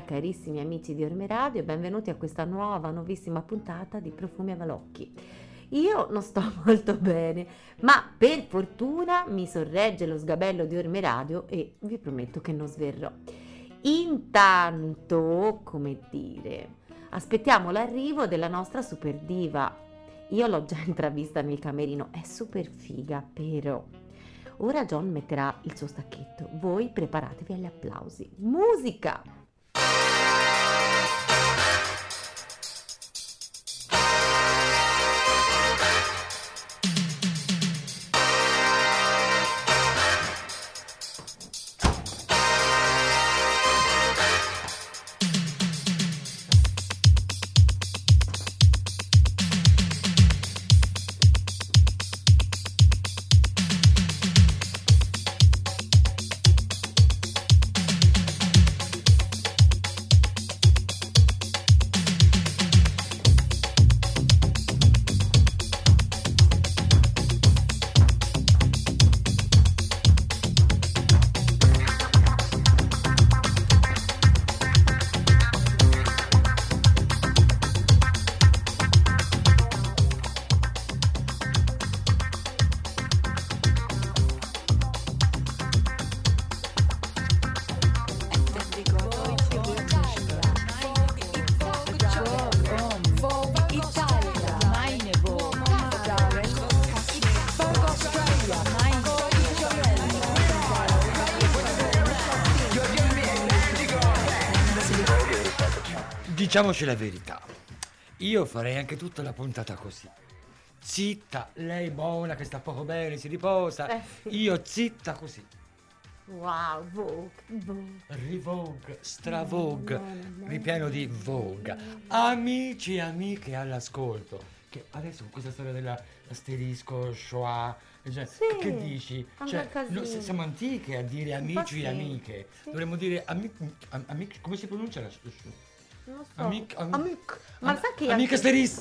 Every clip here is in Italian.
Buonasera carissimi amici di Orme Radio e benvenuti a questa nuova, nuovissima puntata di Profumi a Balocchi. Io non sto molto bene, ma per fortuna mi sorregge lo sgabello di Orme Radio e vi prometto che non sverrò. Intanto, come dire, aspettiamo l'arrivo della nostra super diva. Io l'ho già intravista nel camerino, è super figa, però Ora John metterà il suo stacchetto. Voi preparatevi agli applausi. Musica! Diciamoci la verità. Io farei anche tutta la puntata così. Zitta, lei buona che sta poco bene, si riposa. Eh, sì. Io zitta così. Wow, Vogue, Vogue. Rivogue, stravogue, No, no, no, ripieno di vogue. Amici e amiche all'ascolto. Che adesso con questa storia dell'asterisco, Shoah, cioè, Sì, che dici? Cioè, no, siamo antiche a dire amici e amiche. sì. Dovremmo dire amici, amici, come si pronuncia la Non so. Amic- am- Amic- Ma sai che Amica anche,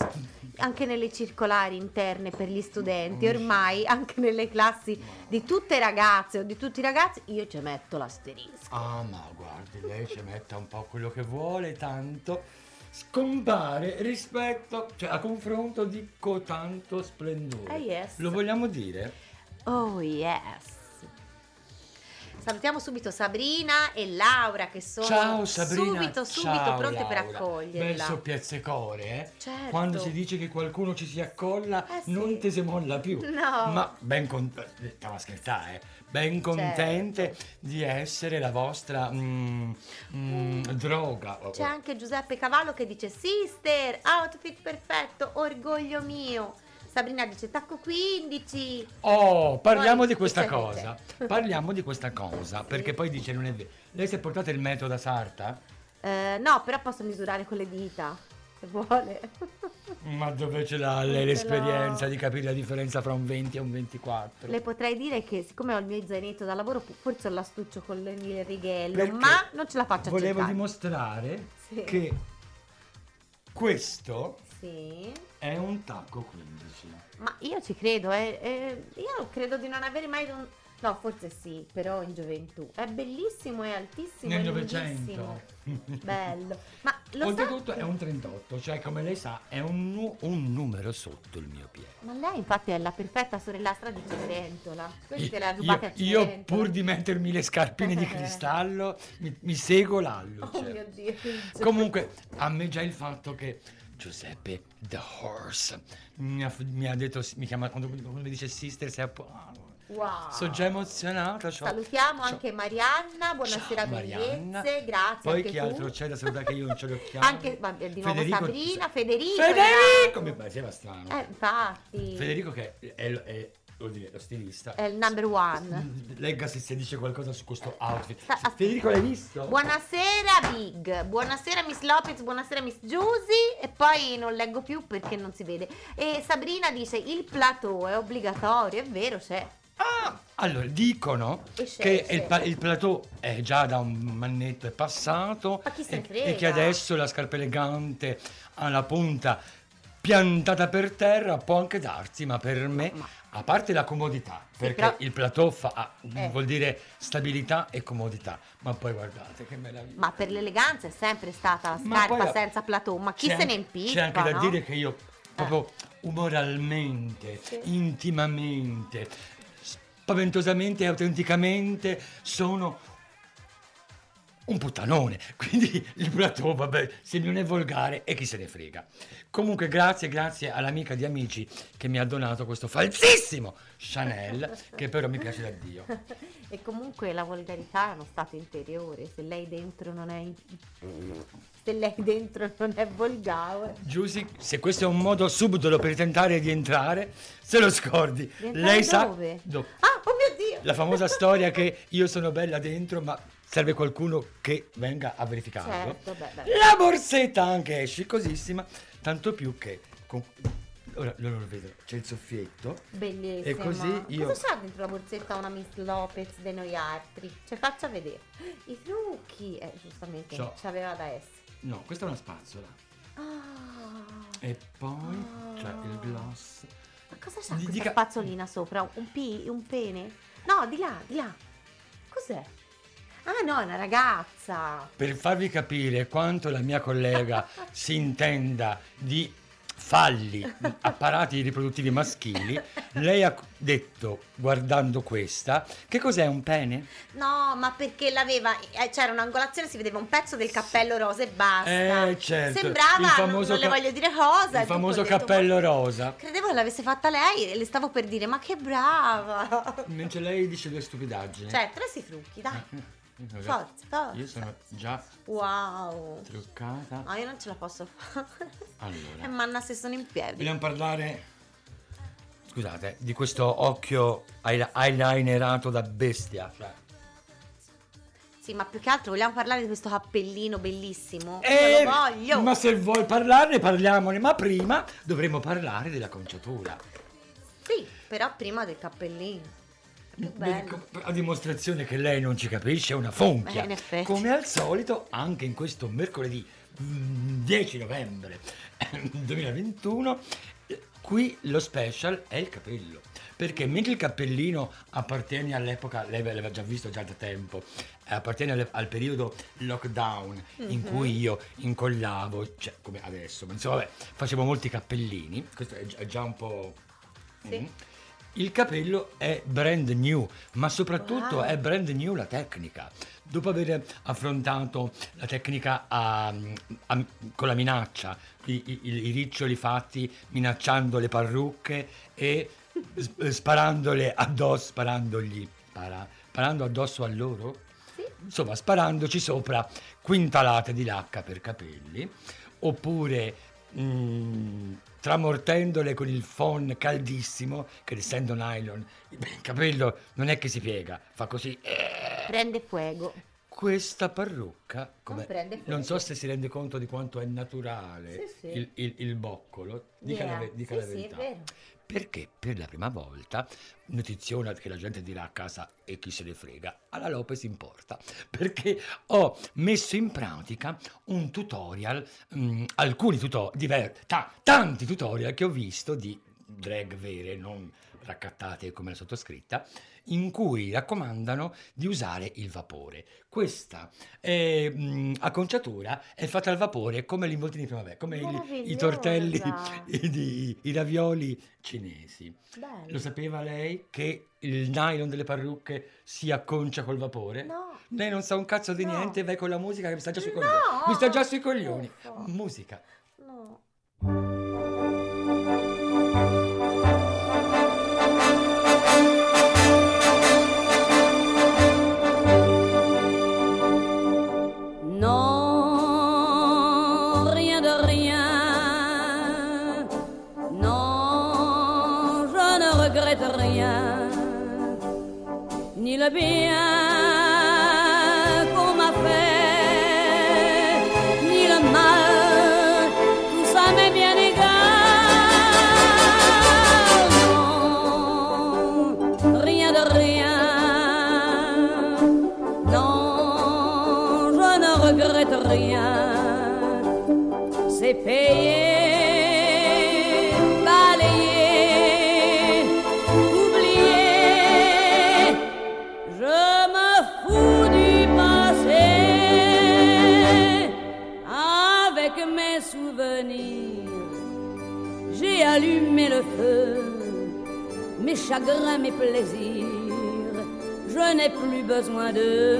anche nelle circolari interne per gli studenti, ormai anche nelle classi di tutte le ragazze o di tutti i ragazzi, io ci metto l'asterisco. Ah, ma guardi, lei ci metta un po' quello che vuole, tanto scompare rispetto, cioè a confronto di cotanto splendore. Ah, yes. Lo vogliamo dire? Oh yes. Salutiamo subito Sabrina e Laura che sono Ciao Sabrina. subito, subito Ciao, pronte per Laura. accoglierla. Bel soppiazzecore, eh? Certo. Quando si dice che qualcuno ci si accolla, Eh, sì. non te si molla più. No. Ma ben contente, stava scherzare, eh? Ben contente di essere la vostra mm, mm, droga. C'è anche Giuseppe Cavallo che dice Sister, outfit perfetto, orgoglio mio. Sabrina dice tacco 15. Oh, parliamo Poi di questa cosa cosa. dice? Parliamo di questa cosa, perché poi dice non è vero. Lei si è portata il metodo a Sarta? Eh, no, però posso misurare con le dita, se vuole. Ma dove ce l'ha lei l'esperienza di capire la differenza fra un 20 e un 24? Le potrei dire che siccome ho il mio zainetto da lavoro, forse lo astuccio con le- il righello, Perché ma non ce la faccio a Volevo cercare. dimostrare Sì. che questo Sì. è un tacco 15. Ma io ci credo, eh, eh, io credo di non avere mai don- No, forse sì, però in gioventù. È bellissimo, è altissimo, Nel è Novecento. Bello. Ma lo Oltretutto sa è un 38, cioè come lei sa è un, nu- un numero sotto il mio piede. Ma lei infatti è la perfetta sorellastra di Cenerentola. Questa era Io, rubata a io Cenerentola. pur di mettermi le scarpine di cristallo mi, mi seguo l'alluce. Oh mio Dio. che Comunque, a me già il fatto che Giuseppe The Horse mi ha, mi ha detto, mi chiama quando, quando mi dice sister, sei a ah, Wow. Sono già emozionato. c'ho- Salutiamo c'ho- anche Marianna, buonasera Ciao, Marianna. bellezze, grazie Poi chi tu. altro c'è da salutare che io non ce l'ho chiaro. Anche vabbè, di nuovo Federico- Sabrina, Federico. Federico! Esatto. pareva strano. Eh, infatti. Federico che è, è- dire, lo stilista. È il number one. Legga se si dice qualcosa su questo outfit. Sta-. Federico l'hai visto? Buonasera Big, buonasera Miss Lopez, buonasera Miss Giusy e poi non leggo più perché non si vede. E Sabrina dice il plateau è obbligatorio, è vero, c'è. Ah, allora, dicono Esce, che esce. il, pa- il plateau è già da un mannetto è passato Ma chi se ne e, frega? e che adesso la scarpa elegante alla punta piantata per terra può anche darsi, ma per me, Ma- a parte la comodità, perché però- il plateau fa, ah, Eh. vuol dire stabilità e comodità, ma poi guardate che meraviglia. Ma per l'eleganza è sempre stata la scarpa la- senza plateau, ma chi se ne impicca? C'è anche da no? dire che io proprio umoralmente, Sì. intimamente, spaventosamente e autenticamente sono un puttanone. Quindi il plateau, vabbè, se non è volgare e chi se ne frega. Comunque grazie, grazie all'amica di amici che mi ha donato questo falsissimo Chanel che però mi piace da Dio. E comunque la volgarità è uno stato interiore, se lei dentro non è se lei dentro non è volgare. Giusy, se questo è un modo subdolo per tentare di entrare, se lo scordi. Lei sa dove? Do- Ah, oh mio Dio! la famosa storia che io sono bella dentro, ma serve qualcuno che venga a verificarlo. Certo, beh, beh. La borsetta anche è scicosissima, tanto più che con- ora lo vedo, c'è il soffietto. Bellissima. E così io- Cosa c'ha dentro la borsetta una Miss Lopez de noi altri? Cioè, faccia vedere. I trucchi. Eh, giustamente, C'ho- c'aveva da essere. No, questa è una spazzola. Ah. E poi c'è Ah. il gloss. Ma cosa c'ha Di- questa dica- spazzolina sopra? Un, pi- un pene? No, di là, di là. Cos'è? Ah no, è una ragazza. Per farvi capire quanto la mia collega si intenda di falli apparati riproduttivi maschili, lei ha detto, guardando questa, che cos'è un pene? No, ma perché l'aveva. eh, c'era un'angolazione, si vedeva un pezzo del cappello rosa e basta. Eh, certo. Sembrava, il famoso non le ca- voglio dire cosa. Il famoso detto, cappello rosa. Credevo che l'avesse fatta lei e le stavo per dire, ma che brava. Mentre lei dice due stupidaggini. Cioè, tre si trucchi, dai. Vabbè, Forza, forza. Io sono già Wow. truccata. No, io non ce la posso fare. E Allora, manna se sono in piedi. vogliamo parlare, scusate, di questo occhio eyel- eyelinerato da bestia. Cioè. Sì, ma più che altro vogliamo parlare di questo cappellino bellissimo. Eh, lo voglio. Ma se vuoi parlarne, parliamone. Ma prima dovremo parlare dell'acconciatura. Sì, però prima del cappellino. Bello. A dimostrazione che lei non ci capisce, è una fonchia. Eh. Come al solito, anche in questo mercoledì mm, 10 novembre 2021, eh, qui lo special è il capello. Perché mentre il cappellino appartiene all'epoca, lei l'aveva già visto già da tempo, eh, appartiene al, al periodo lockdown in Mhm. cui io incollavo, cioè come adesso, ma insomma, vabbè, facevo molti cappellini, questo è già, è già un po'... Sì. Mm. Il capello è brand new, ma soprattutto Wow. è brand new la tecnica. Dopo aver affrontato la tecnica a- a- con la minaccia, i, i- i riccioli fatti minacciando le parrucche e s- sparandole addosso, sparandogli, spara- sparando addosso a loro, Sì. insomma sparandoci sopra quintalate di lacca per capelli, oppure mm, tramortendole con il phon caldissimo, che essendo nylon, il capello non è che si piega, fa così. eh. Prende fuego. Questa parrucca, come- Non non so se si rende conto di quanto è naturale Sì, sì. Il, il- il boccolo, dica, la, Yeah. ve- dica Sì, la verità. Perché per la prima volta, notiziona che la gente dirà a casa e chi se ne frega, alla Lopez importa, perché ho messo in pratica un tutorial, mm, alcuni tutorial, tanti tutorial che ho visto di drag vere, non raccattate come la sottoscritta, in cui raccomandano di usare il vapore. Questa eh, mh, acconciatura è fatta al vapore come gli involtini di primavera, come il- i tortelli, i, di- i ravioli cinesi. Bello. Lo sapeva lei che il nylon delle parrucche si acconcia col vapore? No. Lei non sa un cazzo di No. niente, vai con la musica che mi sta già sui No. coglioni. Mi sta già sui coglioni. Uffo. Musica. sabia mes souvenirs. J'ai allumé le feu, mes chagrins, mes plaisirs. Je n'ai plus besoin de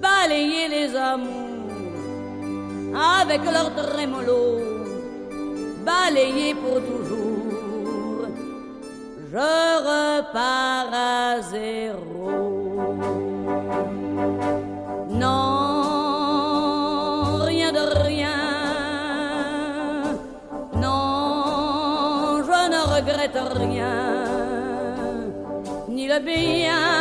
balayer les amours avec leur trémolo, balayer pour toujours. Je repars à zéro. bien.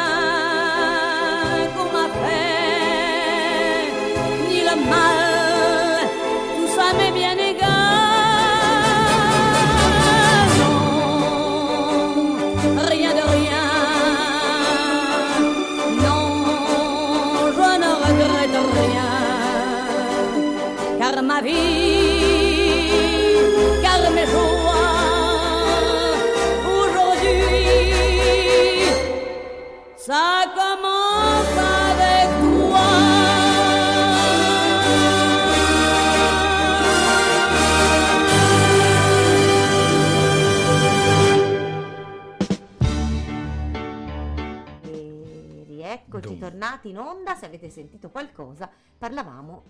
Tornati in onda. Se avete sentito qualcosa, parlavamo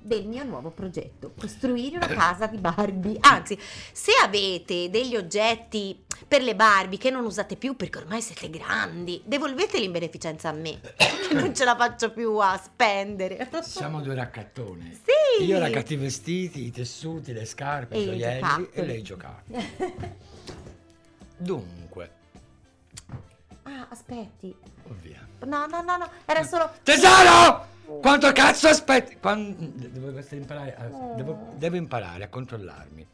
del mio nuovo progetto, costruire una casa di Barbie. Anzi, se avete degli oggetti per le Barbie che non usate più perché ormai siete grandi, devolveteli in beneficenza a me, che non ce la faccio più a spendere. Siamo due raccattoni. Sì! Io raccatti i vestiti, i tessuti, le scarpe, E i gioielli giocattoli. e lei giocare. Dunque, aspetti. oh via. No, no, no, no, era solo... Tesoro! Quanto cazzo aspetti? Quan- Devo, imparare a- Oh. devo- devo imparare a controllarmi.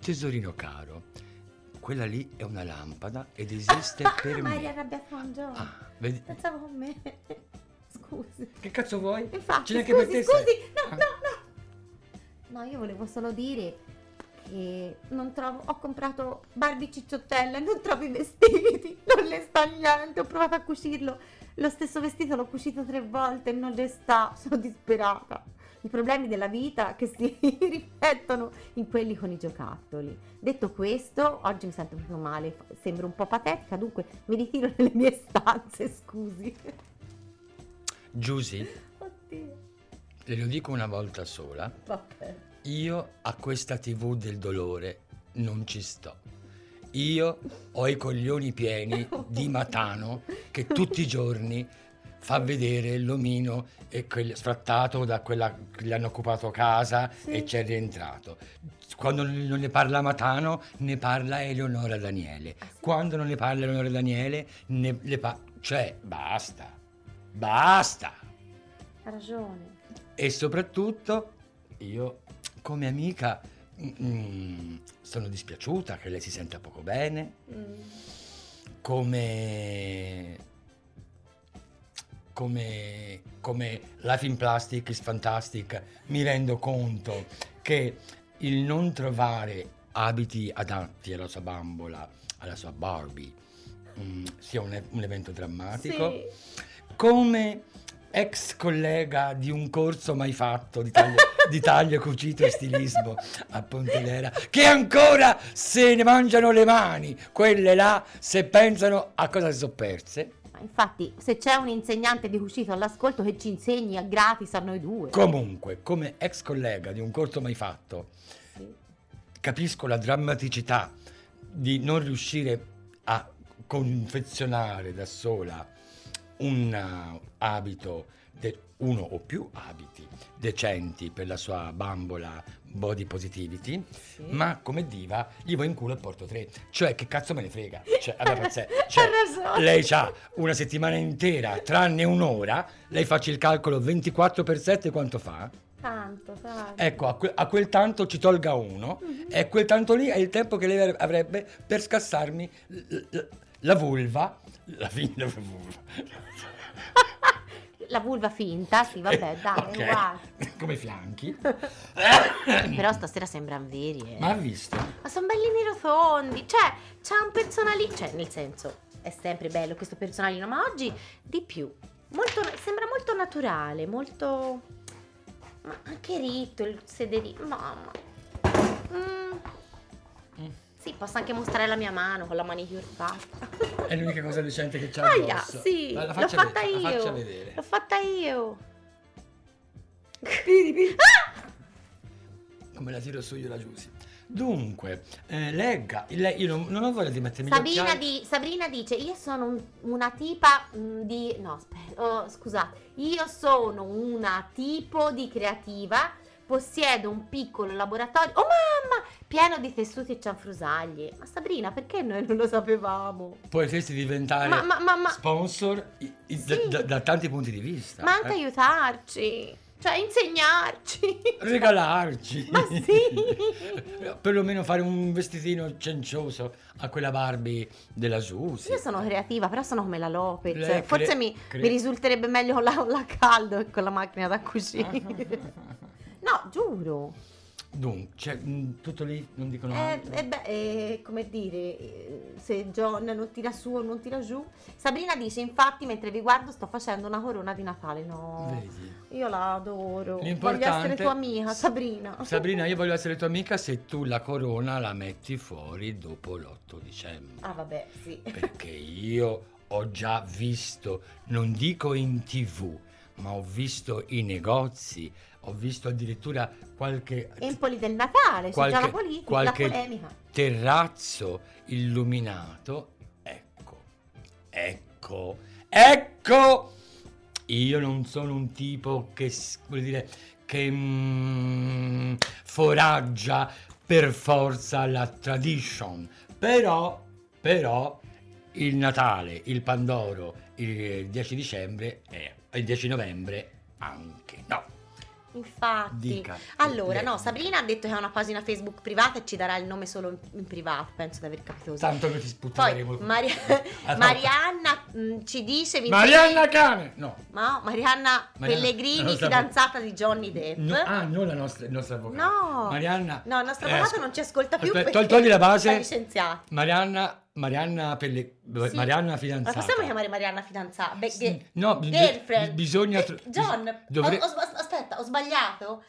Tesorino caro, quella lì è una lampada ed esiste Ah, per ma eri me. arrabbiato con John. Ah, vedi? Pensavo con me. Scusi. Che cazzo vuoi? Infatti, Ce scusi, te, scusi, sai. no, Ah. no, no. No, io volevo solo dire che non trovo, ho comprato Barbie cicciottelle, non trovo i vestiti, non le sta niente, ho provato a cucirlo, lo stesso vestito l'ho cucito tre volte e non le sta, sono disperata. I problemi della vita che si riflettono in quelli con i giocattoli. Detto questo, oggi mi sento proprio male, sembro un po' patetica, dunque mi ritiro nelle mie stanze, scusi. Giusy, Oddio, le lo dico una volta sola, vabbè. Io a questa tv del dolore non ci sto. Io ho i coglioni pieni di Matano che tutti i giorni fa vedere l'omino e quel sfrattato da quella che gli hanno occupato casa Sì. e c'è rientrato. Quando non ne parla Matano, ne parla Eleonora Daniele. Ah, sì? Quando non ne parla Eleonora Daniele, ne le pa- cioè basta. Basta. Ha ragione. E soprattutto io come amica mm, sono dispiaciuta che lei si senta poco bene, come, come, come Life in Plastic is Fantastic mi rendo conto che il non trovare abiti adatti alla sua bambola, alla sua Barbie, mm, sia un, un evento drammatico. Sì. Come ex collega di un corso mai fatto di taglio, di taglio cucito e stilismo a Pontedera, che ancora se ne mangiano le mani, quelle là, se pensano a cosa si sono perse. Infatti, se c'è un insegnante di cucito all'ascolto che ci insegni a gratis a noi due. Comunque, come ex collega di un corso mai fatto, Sì. capisco la drammaticità di non riuscire a confezionare da sola un uh, abito, uno o più abiti decenti per la sua bambola body positivity, Sì. ma come diva gli vuoi in culo e porto tre. Cioè, che cazzo me ne frega? Cioè, pazzè- cioè, lei ha una settimana intera, tranne un'ora, lei faccia il calcolo 24 per 7 quanto fa? Tanto, tanto. Ecco, a, que- a quel tanto ci tolga uno e quel tanto lì è il tempo che lei avrebbe per scassarmi l- l- la vulva, la fi- la vulva. La vulva finta, sì, vabbè, dai, Ok, è uguale. come fianchi. Però stasera sembrano veri, eh. Ma ha visto? Ma sono bellini rotondi, cioè c'è un personalino, cioè nel senso è sempre bello questo personalino, ma oggi di più. Molto, sembra molto naturale, molto... Ma anche ritto, il sederino, mamma. Mm. Sì, posso anche mostrare la mia mano con la manicure fatta. È l'unica cosa decente che c'ha Aia, addosso. sì, La- la l'ho fatta vedere, io. Faccia vedere. L'ho fatta io. Come la tiro su io la Giusy. Dunque, eh, legga, lei- io non, non ho voglia di mettermi occhiali. di- Sabrina dice: Io sono un- una tipa mm, di. No, aspetta, oh, scusate. Io sono una tipo di creativa. Possiedo un piccolo laboratorio. Oh mamma! Pieno di tessuti e cianfrusaglie. Ma Sabrina, perché noi non lo sapevamo? Potresti diventare Ma, ma, ma, sponsor i- i- da, Sì. da- da tanti punti di vista. ma anche eh. aiutarci. Cioè, insegnarci. Regalarci. Ma sì. Perlomeno fare un vestitino cencioso a quella Barbie della Susi. Io sono creativa, però sono come la Lopez. Lei Forse cre- mi, cre- mi risulterebbe meglio con la, la caldo che con la macchina da cucire. no, giuro. Dunque, cioè, mh, tutto lì, non dicono Eh, altro. eh beh, eh, come dire, eh, se John non tira su o non tira giù. Sabrina dice, infatti, mentre vi guardo sto facendo una corona di Natale. No, Vedi? io la adoro. Voglio essere tua amica, Sabrina. Sabrina, io voglio essere tua amica se tu la corona la metti fuori dopo l'8 dicembre. Ah, vabbè, sì. Perché io ho già visto, non dico in tv, ma ho visto i negozi, ho visto addirittura qualche Empoli del Natale, Qualche- già la, politica, qualche- la polemica. terrazzo illuminato. Ecco, ecco, ecco! Io non sono un tipo che, vuol dire, che mm, foraggia per forza la tradition, però, però il Natale, il Pandoro, il 10 dicembre e il 10 novembre anche no. Infatti. Dica. Allora, Lei- no, Sabrina ha detto che ha una pagina Facebook privata e ci darà il nome solo in, in privato, penso di aver capito così. Tanto che ti sputteremo. Poi Maria- Ah, no. Marianna mh, ci dice... vi- Marianna Cane! No. Ma Marianna, Marianna- Pellegrini, fidanzata di Johnny Depp. No, ah, non la nostra, il nostro avvocato. No. Marianna. No, il nostro eh, avvocato asco- non ci ascolta più aspetta, togli- la base. licenziato. Marianna, Marianna, Pelle- Sì. Marianna Ma fidanzata. possiamo chiamare Marianna fidanzata? Be- Sì, no, bi- girlfriend. bisogna tro- John, dovre- ho- ho aspetta, ho sbagliato?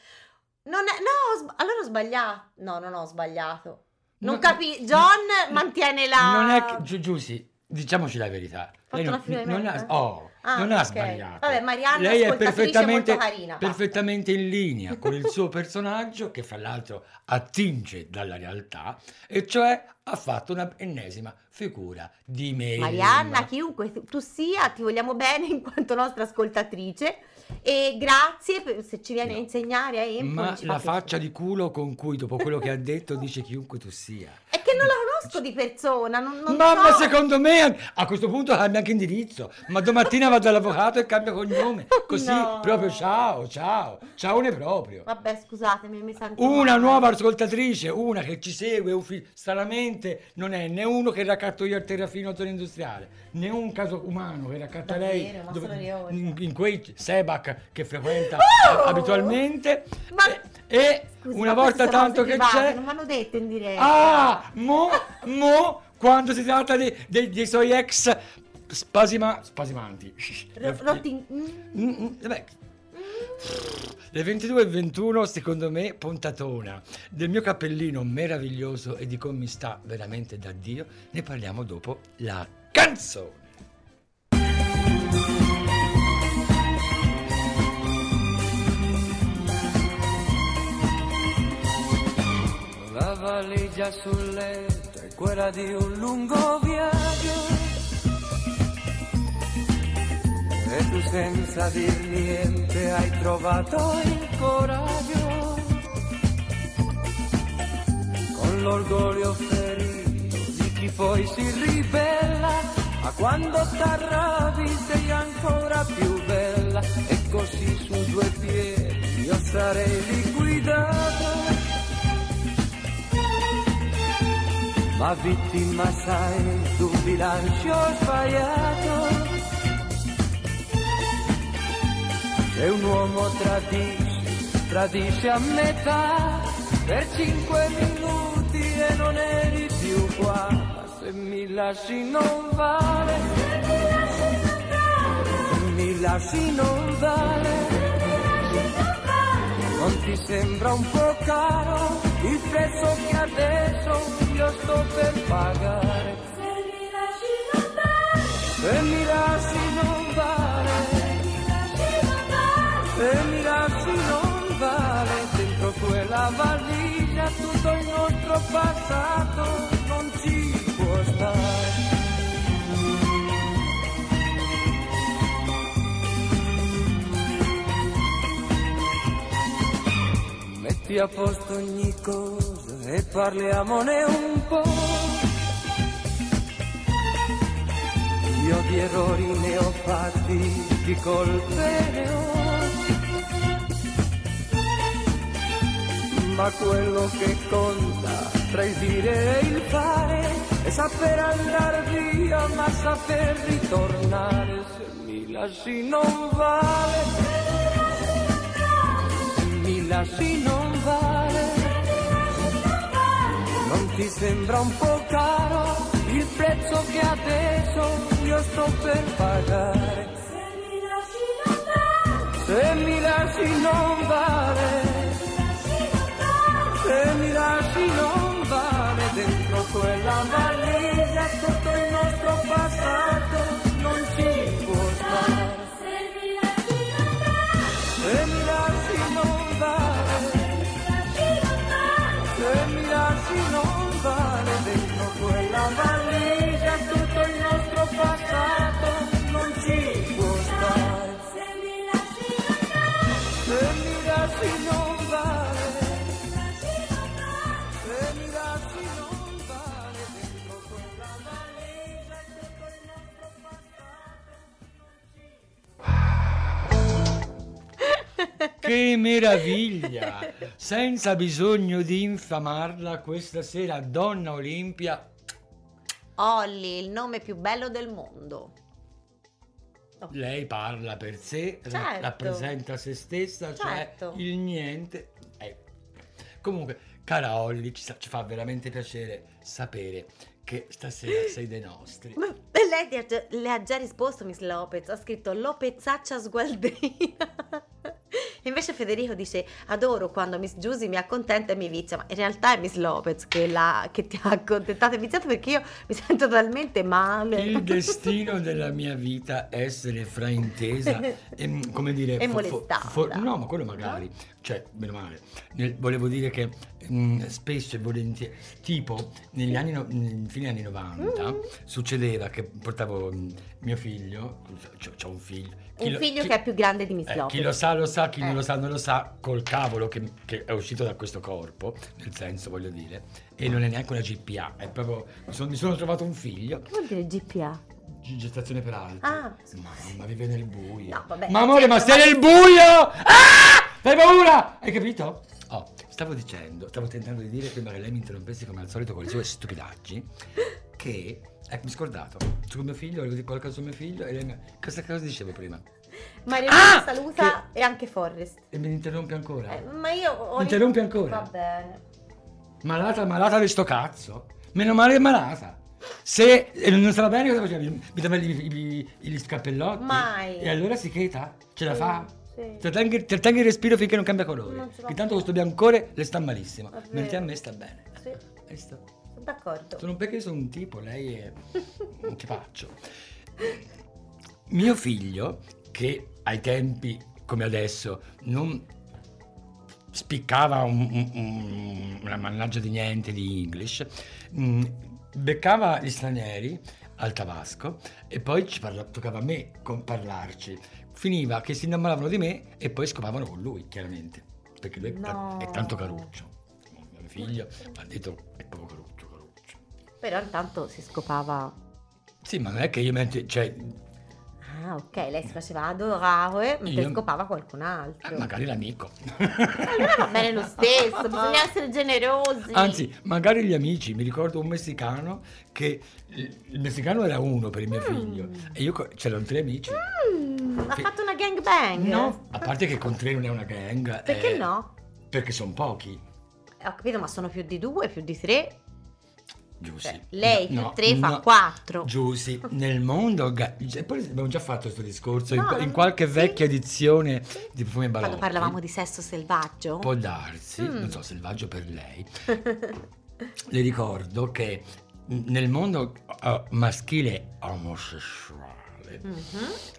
Non è- no, ho sb- allora ho sbagliato. No, non ho sbagliato. Non No, capi. John mantiene la. Non è che, Giu- Giussi, diciamoci la verità. Fatto non, non ha, oh, Ah, non ha sbagliato. Vabbè, Marianna Lei è perfettamente, molto carina, perfettamente in linea con il suo personaggio, che fra l'altro attinge dalla realtà, e cioè ha fatto una ennesima figura di me. Marianna, chiunque tu, sia, ti vogliamo bene in quanto nostra ascoltatrice. E grazie per- se ci viene a No. insegnare a Empoli. Ma la faccia di culo con cui, dopo quello che ha detto, dice chiunque tu sia. È che non la conosco di persona. Non, non ma, ma so. secondo me a questo punto cambia anche indirizzo. Ma domattina vado dall'avvocato e cambia cognome. Così No. proprio ciao, ciao, ciao ne proprio. Vabbè, scusatemi, mi sento. Una male. nuova ascoltatrice, una che ci segue uffi- stranamente, non è né uno che raccatto io al terrafino a zona industriale, né un caso umano che raccatta lei dove- in, in quei Sebac che frequenta Oh! abitualmente. Ma- E, Scusi, una volta tanto che private, c'è... Non mi hanno detto in diretta. Ah, mo, mo, quando si tratta dei, dei- dei suoi ex spasima, spasimanti. Ro- rotti- mm. Mm, mm, vabbè. Le 22 e 21 secondo me puntatona del mio cappellino meraviglioso e di come mi sta veramente da Dio ne parliamo dopo la canzone La valigia sul letto è quella di un lungo viaggio. E tu senza dir niente hai trovato il coraggio. Con l'orgoglio ferito di chi poi si ribella. Ma quando t'arrabbi sei ancora più bella. E così su due piedi io sarei liquidato. ma vittima sai d'un bilancio sbagliato. Se un uomo tradisce, tradisce a metà, per cinque minuti e non eri più qua, ma se mi lasci non vale, se mi lasci non vale. Non ti sembra un po' caro il prezzo che adesso io sto per pagare? Se mi lasci non vale, se mi lasci non vale, dentro quella valigia tutto il nostro passato non ci può stare. Metti a posto ogni cosa e parliamone un po'. Io di errori ne ho fatti, di colpe ne ho. Ma quello che conta tra il dire e il fare è saper andare via, ma saper ritornare. Se mi lasci non vale se mi lasci non vale. Non ti sembra un po' caro il prezzo che adesso io sto per pagare? Se mi lasci non vale. Se mi lasci non vale. Dentro quella valigia tutto il nostro passato non ci Che meraviglia! Senza bisogno di infamarla, questa sera Donna Olimpia Olli, il nome più bello del mondo. lei parla per sé, Certo. rappresenta se stessa, Certo. cioè il niente. Eh. Comunque, cara Olli, ci, ci fa veramente piacere sapere che stasera sei dei nostri. Ma lei ti ha già- le ha già risposto, Miss Lopez. Ha scritto Lopezzaccia sgualdrina. Invece Federico dice adoro quando Miss Giusy mi accontenta e mi vizia, ma in realtà è Miss Lopez che, la- che ti ha accontentato e viziato perché io mi sento talmente male. Il destino della mia vita è essere fraintesa e, mm, come dire, E fo- fo- molestata. fo- no, ma quello magari, cioè, meno male. Nel- volevo dire che mm, spesso e volentieri, tipo negli anni, no- fine anni 90, Mm. succedeva che portavo mm, mio figlio, c'ho, c'ho un figlio. Un figlio chi- che è più grande di Miss eh, chi lo sa lo sa, chi Eh. non lo sa non lo sa, col cavolo che, che è uscito da questo corpo, nel senso voglio dire, e non è neanche una GPA, è proprio, mi sono, mi sono trovato un figlio, Che vuol dire GPA? Gestazione per altri. Ah. Mamma, vive nel buio. No, vabbè, ma amore, ma certo, sei ma- nel buio! Ah! Hai paura? Hai capito? Oh, stavo dicendo, stavo tentando di dire prima che lei mi interrompesse come al solito con le sue stupidaggini, che, ecco, mi scordato, su mio figlio, dire qualcosa su mio figlio, e lei mi... Cosa, cosa dicevo prima? Mario Ah! saluta e anche Forrest. E mi interrompi ancora? Eh, ma io ho Mi interrompi ancora? Va bene. Malata, malata di sto cazzo. Meno male che è malata. Se non stava bene, cosa facevi? Mi davi gli, scappellotti? Mai. E allora si cheta? Ce la Sì, fa? sì. Ti tengi il respiro finché non cambia colore. Non ce la Che tanto questo biancore le sta malissimo. Mentre a me sta bene. Sì, d'accordo. Sono perché sono un tipo, lei è un tipaccio. Mio figlio, che ai tempi come adesso non spiccava un- un- un- una mannaggia di niente di English, mh, beccava gli stranieri al tabasco e poi ci parla- toccava a me con parlarci. Finiva che si innamoravano di me e poi scopavano con lui, chiaramente, perché lui è, ta- No. è tanto caruccio. Mio figlio ha detto è proprio caruccio. Però intanto si scopava. Sì, ma non è che io mentre, cioè, Ah, ok, lei si faceva adorare mentre Io- scopava qualcun altro. ah, magari l'amico. Allora va bene lo stesso, bisogna essere generosi. Anzi, magari gli amici, mi ricordo un messicano che il messicano era uno per il mio figlio e io c'erano tre amici. Mm, ha Sì. fatto una gangbang? No, a parte che con tre non è una gang. Perché eh, no? Perché sono pochi. Eh, Ho capito, ma sono più di due, più di tre. Giussi. Cioè, lei più tre fa quattro. Giussi, nel mondo. ga- e poi abbiamo già fatto questo discorso in, No, in qualche sì. vecchia edizione di Profumi Balocchi. Quando parlavamo di sesso selvaggio? Può darsi, Mm. non so, selvaggio per lei. Le ricordo che nel mondo eh, maschile omosessuale, Mhm.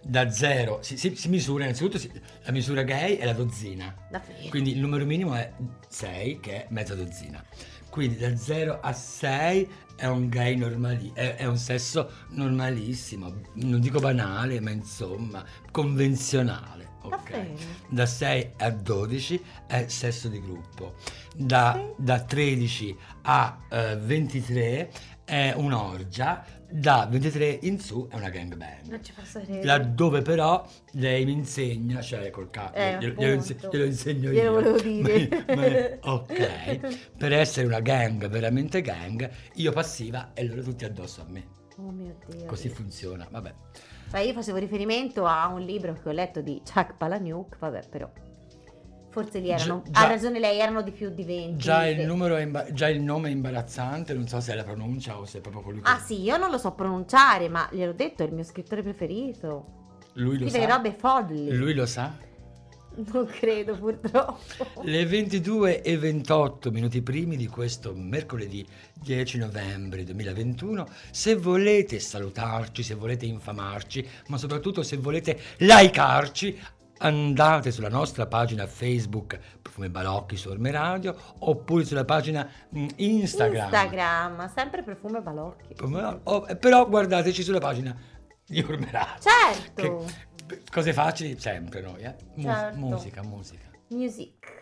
da zero, si, si- si misura innanzitutto, la misura gay è la dozzina, Davvero? quindi il numero minimo è 6, che è mezza dozzina. Quindi da 0 a 6 è un gay normali, è, è un sesso normalissimo, non dico banale, ma insomma, convenzionale. ok? Davvero? Da 6 a 12 è sesso di gruppo, da, da 13 a eh, 23 è un'orgia, da 23 in su è una gangbang. Non ci posso credere. Laddove però lei mi insegna, cioè col capo, Eh, glielo, glielo inse- glielo insegno Glielo io. volevo dire. Ma- ma- ok, per essere una gang, veramente gang, io passiva e loro tutti addosso a me. Oh mio Dio. Così funziona, vabbè. Cioè, io facevo riferimento a un libro che ho letto di Chuck Palahniuk, vabbè, però. Forse lì erano. Gi- già- ha ragione lei, erano di più di 20. Già il, numero è imba- già il nome è imbarazzante, non so se è la pronuncia o se è proprio colui che... Ah sì, io non lo so pronunciare, ma gliel'ho detto, è il mio scrittore preferito. Lui lo Scrive sa. robe folli. Lui lo sa. Non credo, purtroppo. Le 22 e 28 minuti primi di questo mercoledì 10 novembre 2021, se volete salutarci, se volete infamarci, ma soprattutto se volete likearci, andate sulla nostra pagina Facebook Profume Balocchi su Orme Radio oppure sulla pagina mm, Instagram. Instagram, sempre profumo e balocchi. Profume- oh, però guardateci sulla pagina di Orme Radio. Certo. Che- cose facili sempre noi, eh? Mus- Certo. Musica, musica. Music.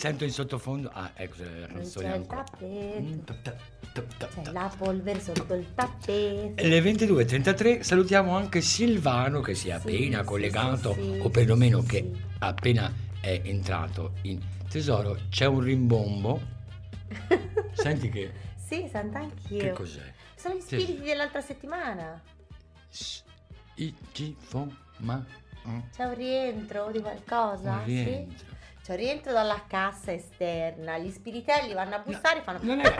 Sento in sottofondo? Ah, ecco la canzone C'è il ancora. tappeto. Mm, tap, tap, tap, tap, C'è la polvere sotto il tappeto. Le 22.33 salutiamo anche Silvano che si è appena sì, collegato sì, sì, o perlomeno che appena è entrato in tesoro. C'è un rimbombo. Senti che, Sì, sento anch'io. che cos'è? Sono gli spiriti dell'altra settimana. I, G, Fo, Ma. C'è un rientro di qualcosa? un rientro. Sì? Un rientro dalla cassa esterna. Gli spiritelli vanno a bussare e fanno. Non è,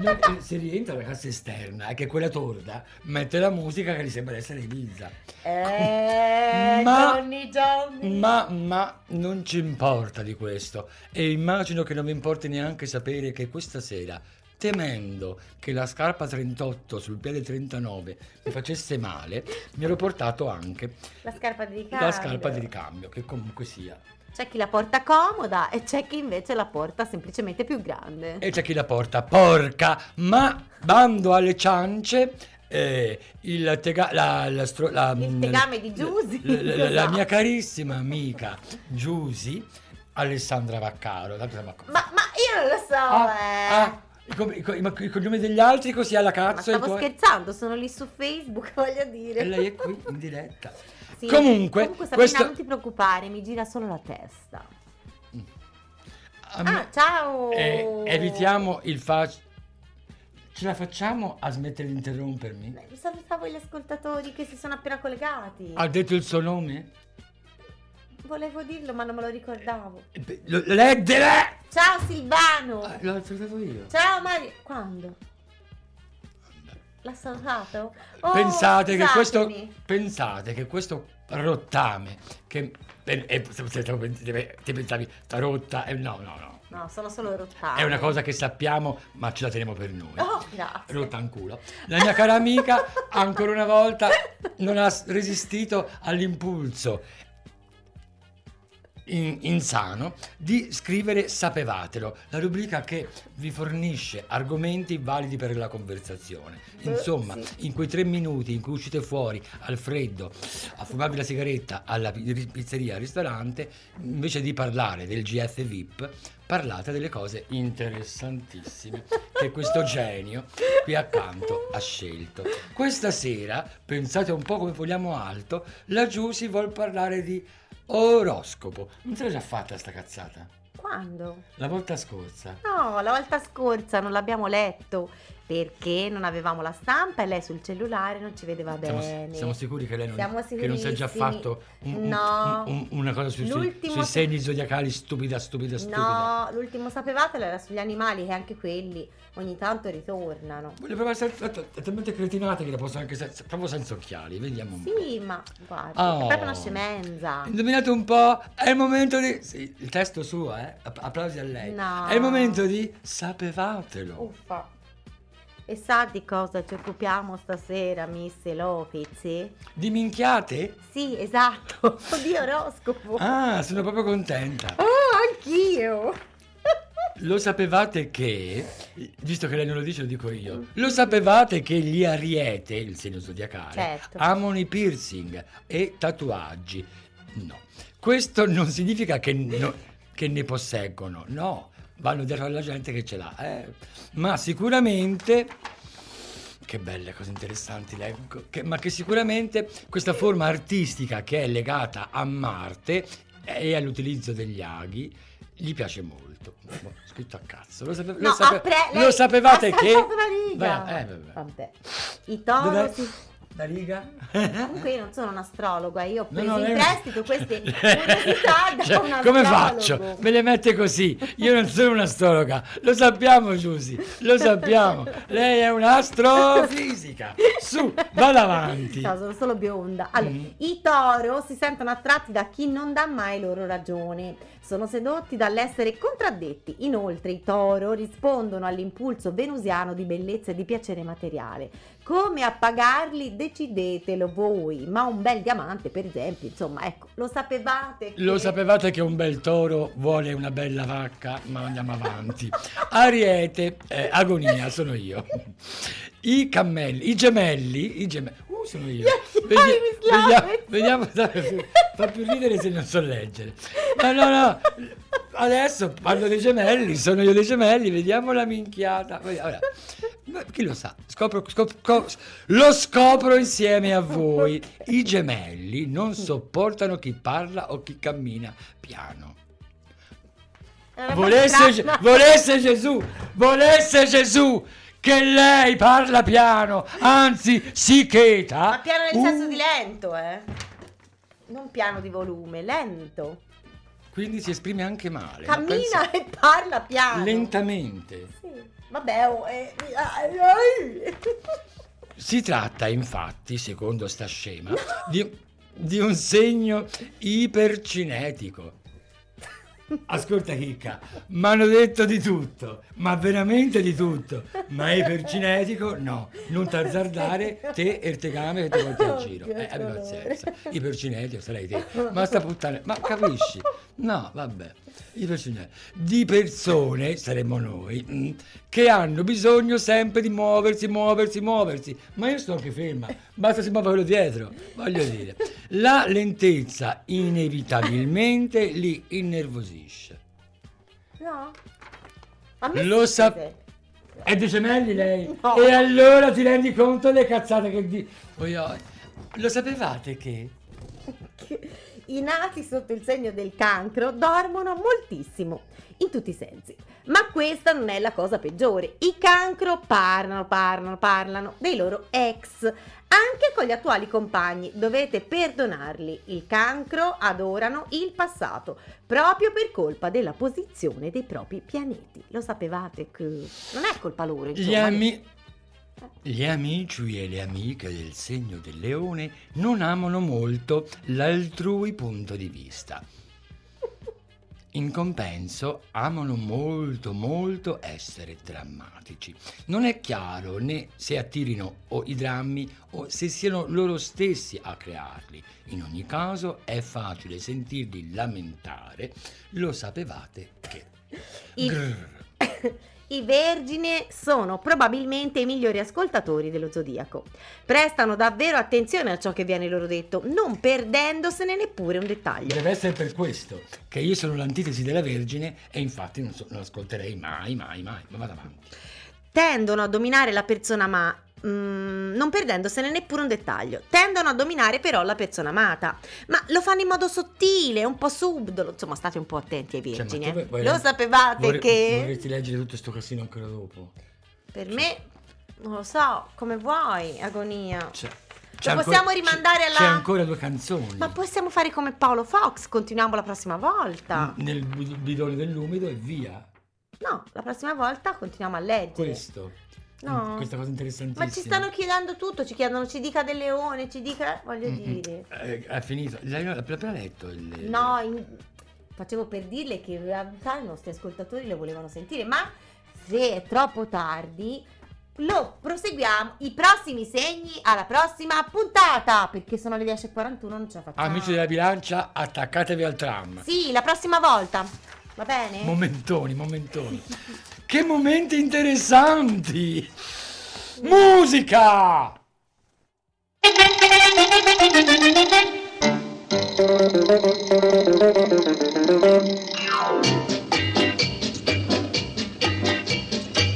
non è- se rientra la cassa esterna, è che quella torda mette la musica che gli sembra essere Ibiza. Eh, Ma- Johnny, Johnny. Ma, ma non ci importa di questo e immagino che non vi importi neanche sapere che questa sera, temendo che la scarpa 38 sul piede 39 mi facesse male, mi ero portato anche La scarpa di ricambio. la scarpa di ricambio, che comunque sia. C'è chi la porta comoda e c'è chi invece la porta semplicemente più grande. E c'è chi la porta porca, ma bando alle ciance. eh, il, tega- la, la stro- la- Il tegame di Giusy. la- la- la Esatto. mia carissima amica Giusy Alessandra Vaccaro tanto siamo a- Ma, ma io non lo so, Ah, eh. ah, i, com- i co- i- ma i cognomi degli altri così alla Ma cazzo e stavo poi- scherzando, sono lì su Facebook, voglio dire. e lei è qui in diretta Sì, comunque, Sabrina, questo- non ti preoccupare, mi gira solo la testa. Ah, ciao! eh, evitiamo il fa ce la facciamo a smettere di interrompermi Beh, Salutavo gli ascoltatori che si sono appena collegati. ha detto il suo nome Volevo dirlo, ma non me lo ricordavo. Eh, leggere Ciao Silvano! Ah, l'ho salutato io Ciao Mario! Quando? L'ha salutato? Oh, pensate, che questo, pensate che questo rottame che se- se- se- ti pensavi sta rotta eh, no no no No, sono solo rottame. è una cosa che sappiamo ma ce la teniamo per noi Oh, grazie. in culo la mia cara amica ancora una volta non ha resistito all'impulso in- insano di scrivere Sapevatelo, la rubrica che vi fornisce argomenti validi per la conversazione. Insomma, sì. in quei tre minuti in cui uscite fuori al freddo a fumarvi la sigaretta alla pi- pizzeria, al ristorante, invece di parlare del GF VIP, parlate delle cose interessantissime che questo genio qui accanto ha scelto. Questa sera, pensate un po' come vogliamo alto, la Giusy vuol parlare di oroscopo. Non se l'ha già fatta sta cazzata? Quando? La volta scorsa. No, la volta scorsa non l'abbiamo letto perché non avevamo la stampa e lei sul cellulare non ci vedeva Siamo, bene. siamo sicuri che lei non, che non si è già fatto un- un- No. un- una cosa sui- L'ultimo sui se- segni zodiacali stupida, stupida, stupida. No, l'ultimo sapevatelo era sugli animali che anche quelli ogni tanto ritornano. Voglio provare a essere è talmente cretinata che la posso anche se- proprio senza occhiali, vediamo un po'. Sì, ma guarda, Oh. è proprio una scemenza. Indovinate un po', è il momento di... Sì, il testo suo, eh? App- Applausi a lei. No. È il momento di... Sapevatelo. Uffa. E sa di cosa ci occupiamo stasera, Miss Lopez? Di minchiate? Sì, esatto, di oroscopo. Ah, sono proprio contenta. Oh, anch'io. Lo sapevate che, visto che lei non lo dice, lo dico io. Lo sapevate che gli ariete, il segno zodiacale, Certo. amano i piercing e tatuaggi? No. Questo non significa che, no- che ne posseggono, no. Vanno dietro alla gente che ce l'ha. eh. Ma sicuramente, che belle cose interessanti, leggo, che- ma che sicuramente questa forma artistica che è legata a Marte e all'utilizzo degli aghi gli piace molto. Boh, scritto a cazzo. Lo, sape- lo No, sape- apre- lo lei sapevate che... Vai, eh, vabbè. Vabbè. I toro Dov'è? si... La riga? Comunque io non sono un astrologo, eh, io ho No, preso no, in lei- prestito queste curiosità da Cioè, un come astrologo. faccio? Me le mette così. Io non sono un'astrologa. Lo sappiamo, Giusy. Lo sappiamo. Lei è un'astrofisica. Su, vada avanti. No, sono solo bionda. Allora, Mm. i toro si sentono attratti da chi non dà mai loro ragione. Sono sedotti dall'essere contraddetti. Inoltre, i toro rispondono all'impulso venusiano di bellezza e di piacere materiale. Come a pagarli decidetelo voi. Ma un bel diamante, per esempio, insomma, ecco, lo sapevate? che- Lo sapevate che un bel toro vuole una bella vacca? Ma andiamo avanti. Ariete, eh, agonia, sono io. I cammelli, i gemelli, i gemelli. Uh, sono io. Slappano. vediamo, vediamo, fa più ridere se non so leggere. Ma no, no, adesso parlo dei gemelli, sono io dei gemelli, vediamo la minchiata. Poi, ora, ma chi lo sa? Scopro, scop- co- lo scopro insieme a voi. I gemelli non sopportano chi parla o chi cammina piano. Volesse, volesse Gesù, volesse Gesù che lei parla piano, anzi si cheta. Ma piano nel uh, senso di lento, eh? Non piano di volume, lento. Quindi si esprime anche male. ma Cammina pensa- e parla piano. lentamente. Sì. Vabbè, oh, eh, ai, ai. Si tratta infatti, secondo sta scema, di, di un segno ipercinetico. Ascolta Chicca, mi hanno detto di tutto, ma veramente di tutto. Ma ipercinetico no, non t'azzardare te e il tegame che ti porti a giro. Eh, abbi pazienza, ipercinetico sarai te. Ma sta puttana, ma capisci? No, vabbè, ipercinetico. Di persone, saremmo noi, mm, che hanno bisogno sempre di muoversi, muoversi, muoversi. Ma io sto anche ferma, basta si muova quello dietro, voglio dire. La lentezza inevitabilmente li innervosisce. No? A me Lo sì. È dei gemelli lei? No. E allora ti rendi conto delle cazzate che di... Lo sapevate che? I nati sotto il segno del cancro dormono moltissimo, in tutti i sensi. Ma questa non è la cosa peggiore. I cancro parlano, parlano, parlano dei loro ex, anche con gli attuali compagni. Dovete perdonarli. Il cancro adorano il passato, proprio per colpa della posizione dei propri pianeti. Lo sapevate che non è colpa loro, Gli, insomma. ami- gli amici e le amiche del segno del leone non amano molto l'altrui punto di vista. In compenso amano molto molto essere drammatici. Non è chiaro né se attirino o i drammi o se siano loro stessi a crearli. In ogni caso è facile sentirli lamentare. Lo sapevate che. I- Grrr. I vergini sono probabilmente i migliori ascoltatori dello zodiaco. Prestano davvero attenzione a ciò che viene loro detto, non perdendosene neppure un dettaglio. Deve essere per questo che io sono l'antitesi della Vergine e infatti non, so- non ascolterei mai, mai, mai. Ma vado avanti. Tendono a dominare la persona ma mm, non perdendosene neppure un dettaglio. Tendono a dominare però la persona amata, ma lo fanno in modo sottile, un po' subdolo. Insomma, state un po' attenti ai Cioè, vergini. tu eh. Lo sapevate vorrei- che Vorresti leggere tutto sto casino ancora dopo? per me non lo so, come vuoi, agonia. Cioè, Lo possiamo rimandare c'è- alla- C'è ancora due canzoni. Ma possiamo fare come Paolo Fox, continuiamo la prossima volta. Nel bid- bidone dell'umido e via. No, la prossima volta continuiamo a leggere. Questo. No. Questa cosa interessantissima. Ma ci stanno chiedendo tutto, ci chiedono, ci dica del leone, ci dica, voglio Mm-mm. dire. Eh, ha finito. L'hai appena letto? Il... No, in- facevo per dirle che in realtà i nostri ascoltatori le volevano sentire, ma se è troppo tardi, lo proseguiamo i prossimi segni alla prossima puntata perché sono le 10.41 non ce la facciamo. Amici della bilancia, attaccatevi al tram. Sì, la prossima volta. Va bene? Momentoni, momentoni. che momenti interessanti! Musica!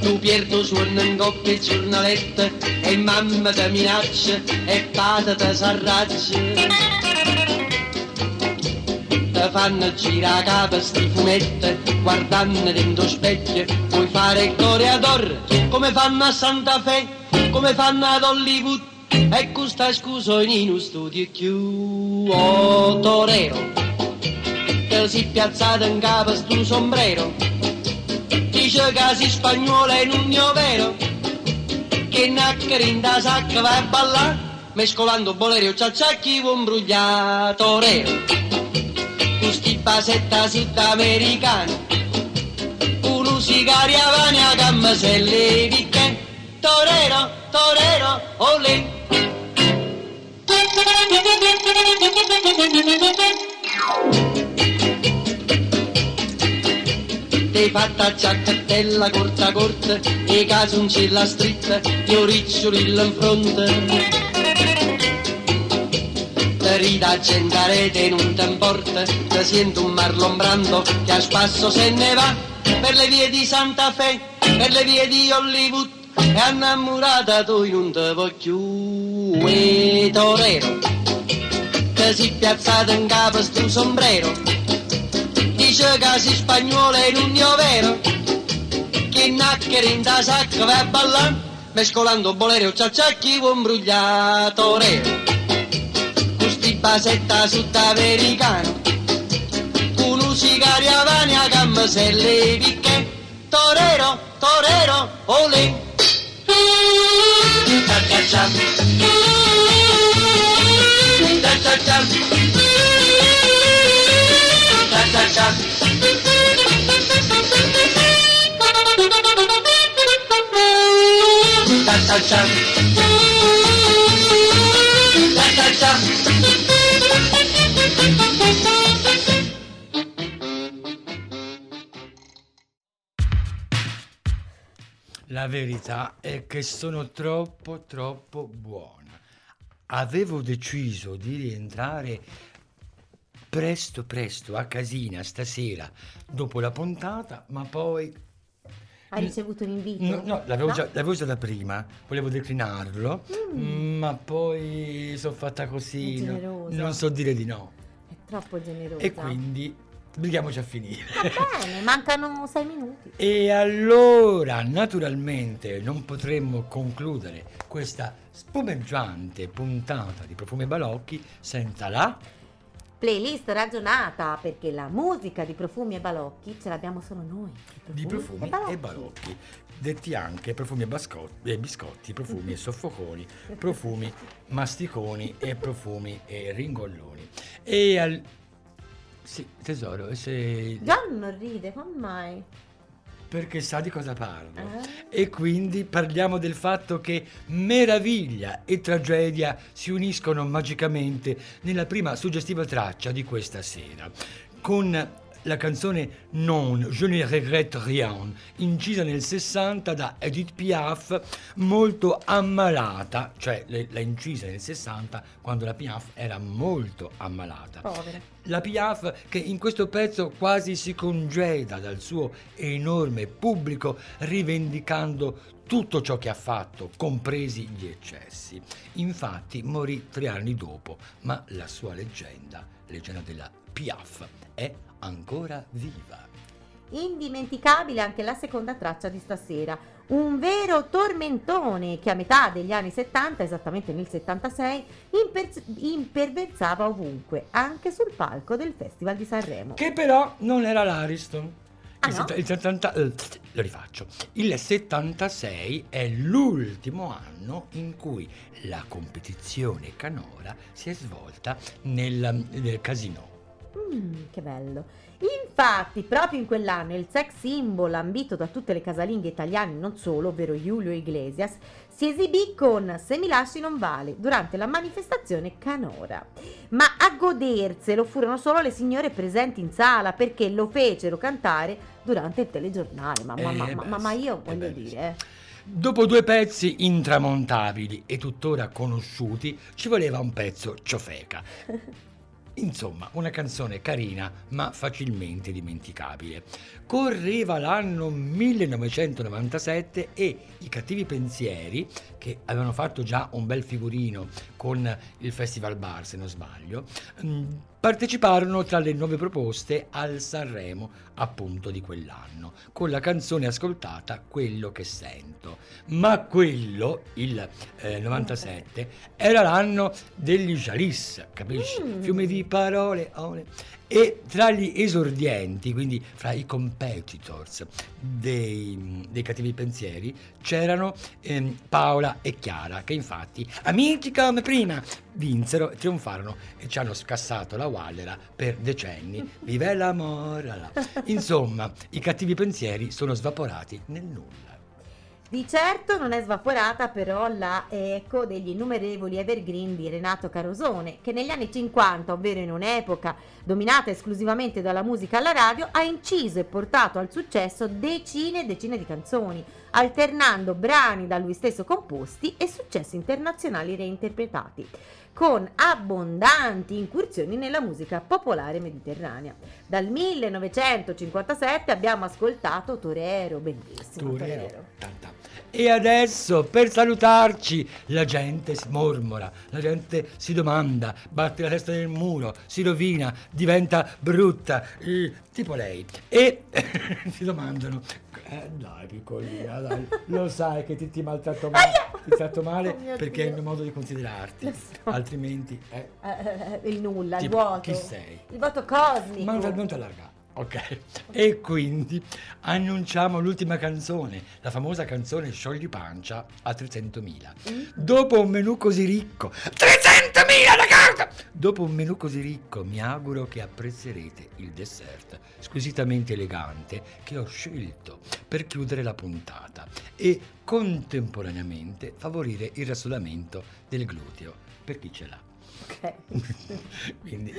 Tu Pierto suona in coppia il giornaletto e mamma ti minaccia e padre ti s'arraggia. Ti fanno girare capo sti fumetti guardando dentro specchio puoi fare il coreador come fanno a Santa Fe come fanno ad Hollywood. E questa scusa in uno studio più oh, torero. Te si piazzato in capo sto sombrero. Dice che si spagnola è un mio vero. Che nacchere in da sacca va a ballare mescolando bolero ciacciacchi un brugliato rero questi basetta sudamericani uno sigaria vania gamma se le vicche torero torero olè. Ti fatta giacchettella corta corta e casoncella stritta gli oriccioli in fronte Te rida accendarete non ti importa Te sento un marlon brando che a spasso se ne va. Per le vie di Santa Fe, per le vie di Hollywood E innamorata tu non te voglio E torero Te si piazzata in capo sto sombrero. Dice che si spagnola in un mio vero. Che nacchere in da sacca va a ballare Mescolando bolero ciacciacchi un brugliato pasetta sudamericano con un cigari avani a gamma se le picche torero torero olè cha cha. Cha cha cha. Cha cha cha. Cha cha cha. Cha cha cha. La verità è che sono troppo troppo buona. Avevo deciso di rientrare presto presto a casina stasera dopo la puntata, ma poi Hai ricevuto un invito? No, no, l'avevo, No? Già, l'avevo già da prima, volevo declinarlo, ma poi sono fatta così, no- non so dire di no. Troppo generosa. E quindi obblighiamoci a finire. Va bene, mancano sei minuti. E allora, naturalmente, non potremmo concludere questa spumeggiante puntata di Profumi e Balocchi senza la... Playlist ragionata perché la musica di profumi e balocchi ce l'abbiamo solo noi. di profumi e balocchi, detti anche profumi e, bascotti, e biscotti, profumi e soffoconi, profumi masticoni e profumi e ringolloni. E al... Sì, tesoro, se... John non ride, come mai? perché sa di cosa parlo. Eh? E quindi parliamo del fatto che meraviglia e tragedia si uniscono magicamente nella prima suggestiva traccia di questa sera, con la canzone Non, je ne regrette rien, incisa nel 60 da Edith Piaf, molto ammalata, cioè l'ha incisa nel 60 quando la Piaf era molto ammalata. Povera. La Piaf che in questo pezzo quasi si congeda dal suo enorme pubblico rivendicando tutto ciò che ha fatto, compresi gli eccessi. Infatti morì tre anni dopo, ma la sua leggenda, leggenda della Piaf, è ancora viva. Indimenticabile anche la seconda traccia di stasera, un vero tormentone che a metà degli anni 70, esattamente nel 76, imper- imperversava ovunque, anche sul palco del Festival di Sanremo. Che però non era l'Ariston. Ah, il, no? setta- il 70 eh, lo rifaccio. Il 76 è l'ultimo anno in cui la competizione canora si è svolta nel, nel casino. Mm, che bello. Infatti, proprio in quell'anno il sex symbol ambito da tutte le casalinghe italiane, non solo, ovvero Julio Iglesias, si esibì con Se mi lasci non vale durante la manifestazione Canora. Ma a goderselo furono solo le signore presenti in sala perché lo fecero cantare durante il telegiornale. Ma, ma- Eh, ma- ma- ma io sì, voglio eh, dire, eh. Dopo due pezzi intramontabili e tuttora conosciuti, ci voleva un pezzo ciofeca. Insomma, una canzone carina ma facilmente dimenticabile. Correva l'anno 1997 e i cattivi pensieri, che avevano fatto già un bel figurino con il Festival Bar, se non sbaglio, mm, parteciparono tra le nuove proposte al Sanremo appunto di quell'anno, con la canzone ascoltata Quello che sento. Ma quello, il eh, 97, era l'anno degli Jalis, capisci? Mm. Fiume di parole. ole. E tra gli esordienti, quindi fra i competitors dei, dei cattivi pensieri, c'erano ehm, Paola e Chiara, che infatti, amici come prima, vinsero, trionfarono e ci hanno scassato la Wallera per decenni. Vive l'amore! la. Insomma, i cattivi pensieri sono svaporati nel nulla. Di certo non è svaporata però la eco degli innumerevoli evergreen di Renato Carosone, che negli anni 50, ovvero in un'epoca dominata esclusivamente dalla musica alla radio, ha inciso e portato al successo decine e decine di canzoni, alternando brani da lui stesso composti e successi internazionali reinterpretati, con abbondanti incursioni nella musica popolare mediterranea. Dal 1957 abbiamo ascoltato Torero, bellissimo Torero. Torero. E adesso per salutarci la gente si mormora, la gente si domanda, batte la testa nel muro, si rovina, diventa brutta, eh, tipo lei. E si domandano, eh, dai piccolina, dai, lo sai che ti, ti maltratto male, ti tratto male Oh perché è il Dio. mio modo di considerarti, so. altrimenti... Eh, Eh, il nulla, il vuoto. chi sei? Il vuoto cosmico. Ma non molto allargato. Ok. E quindi annunciamo l'ultima canzone, la famosa canzone Sciogli pancia a 300.000. Dopo un menù così ricco, 300.000 la carta! Dopo un menù così ricco, mi auguro che apprezzerete il dessert squisitamente elegante che ho scelto per chiudere la puntata e contemporaneamente favorire il rasolamento del gluteo per chi ce l'ha. Ok. Quindi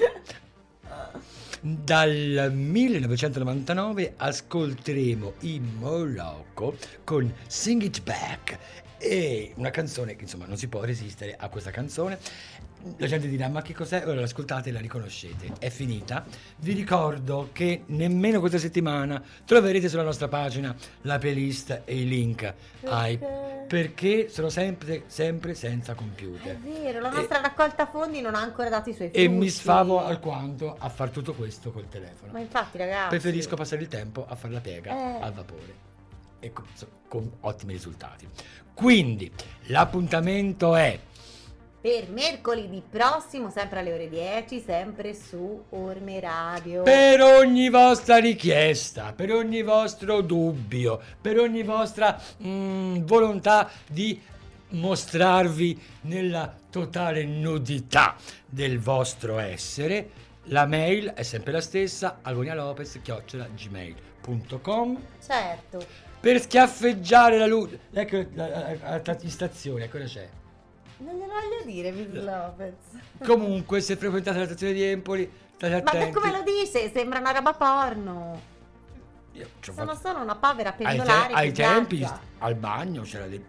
dal 1999 ascolteremo i Moloko con Sing It Back e una canzone che insomma non si può resistere a questa canzone. La gente dirà ma che cos'è? Ora l'ascoltate e la riconoscete. È finita. Vi ricordo che nemmeno questa settimana troverete sulla nostra pagina la playlist e i link ai perché sono sempre, sempre senza È computer. vero, la E- nostra raccolta fondi non ha ancora dato i suoi frutti. e mi sfavo alquanto a far tutto questo col telefono. Ma infatti, ragazzi. Preferisco passare il tempo a fare la piega Eh. al vapore e con, con ottimi risultati. Quindi l'appuntamento è Per mercoledì prossimo, sempre alle ore 10, sempre su Orme Radio. per ogni vostra richiesta, per ogni vostro dubbio, per ogni vostra mm, volontà di mostrarvi nella totale nudità del vostro essere. La mail è sempre la stessa, agonialopez.gmail.com Certo. Per schiaffeggiare la luce. Ecco la, la, la- la- in stazione, ancora c'è. Non glielo voglio dire, Miss Lopez. Comunque, se frequentate la stazione di Empoli, state Ma attenti. beh, come lo dice? Sembra una roba porno. Sono fatto- solo una povera ai, te- pendolare ai tempi al bagno c'era del...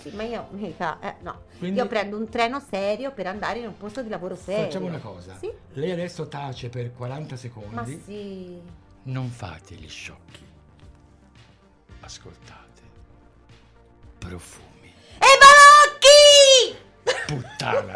Sì, ma io mica, eh, no. Quindi- Io prendo un treno serio per andare in un posto di lavoro serio. Facciamo una cosa. Sì? Lei adesso tace per 40 secondi. Ma sì. Non fate gli sciocchi. Ascoltate. Profumi. E balocchi! Puttana.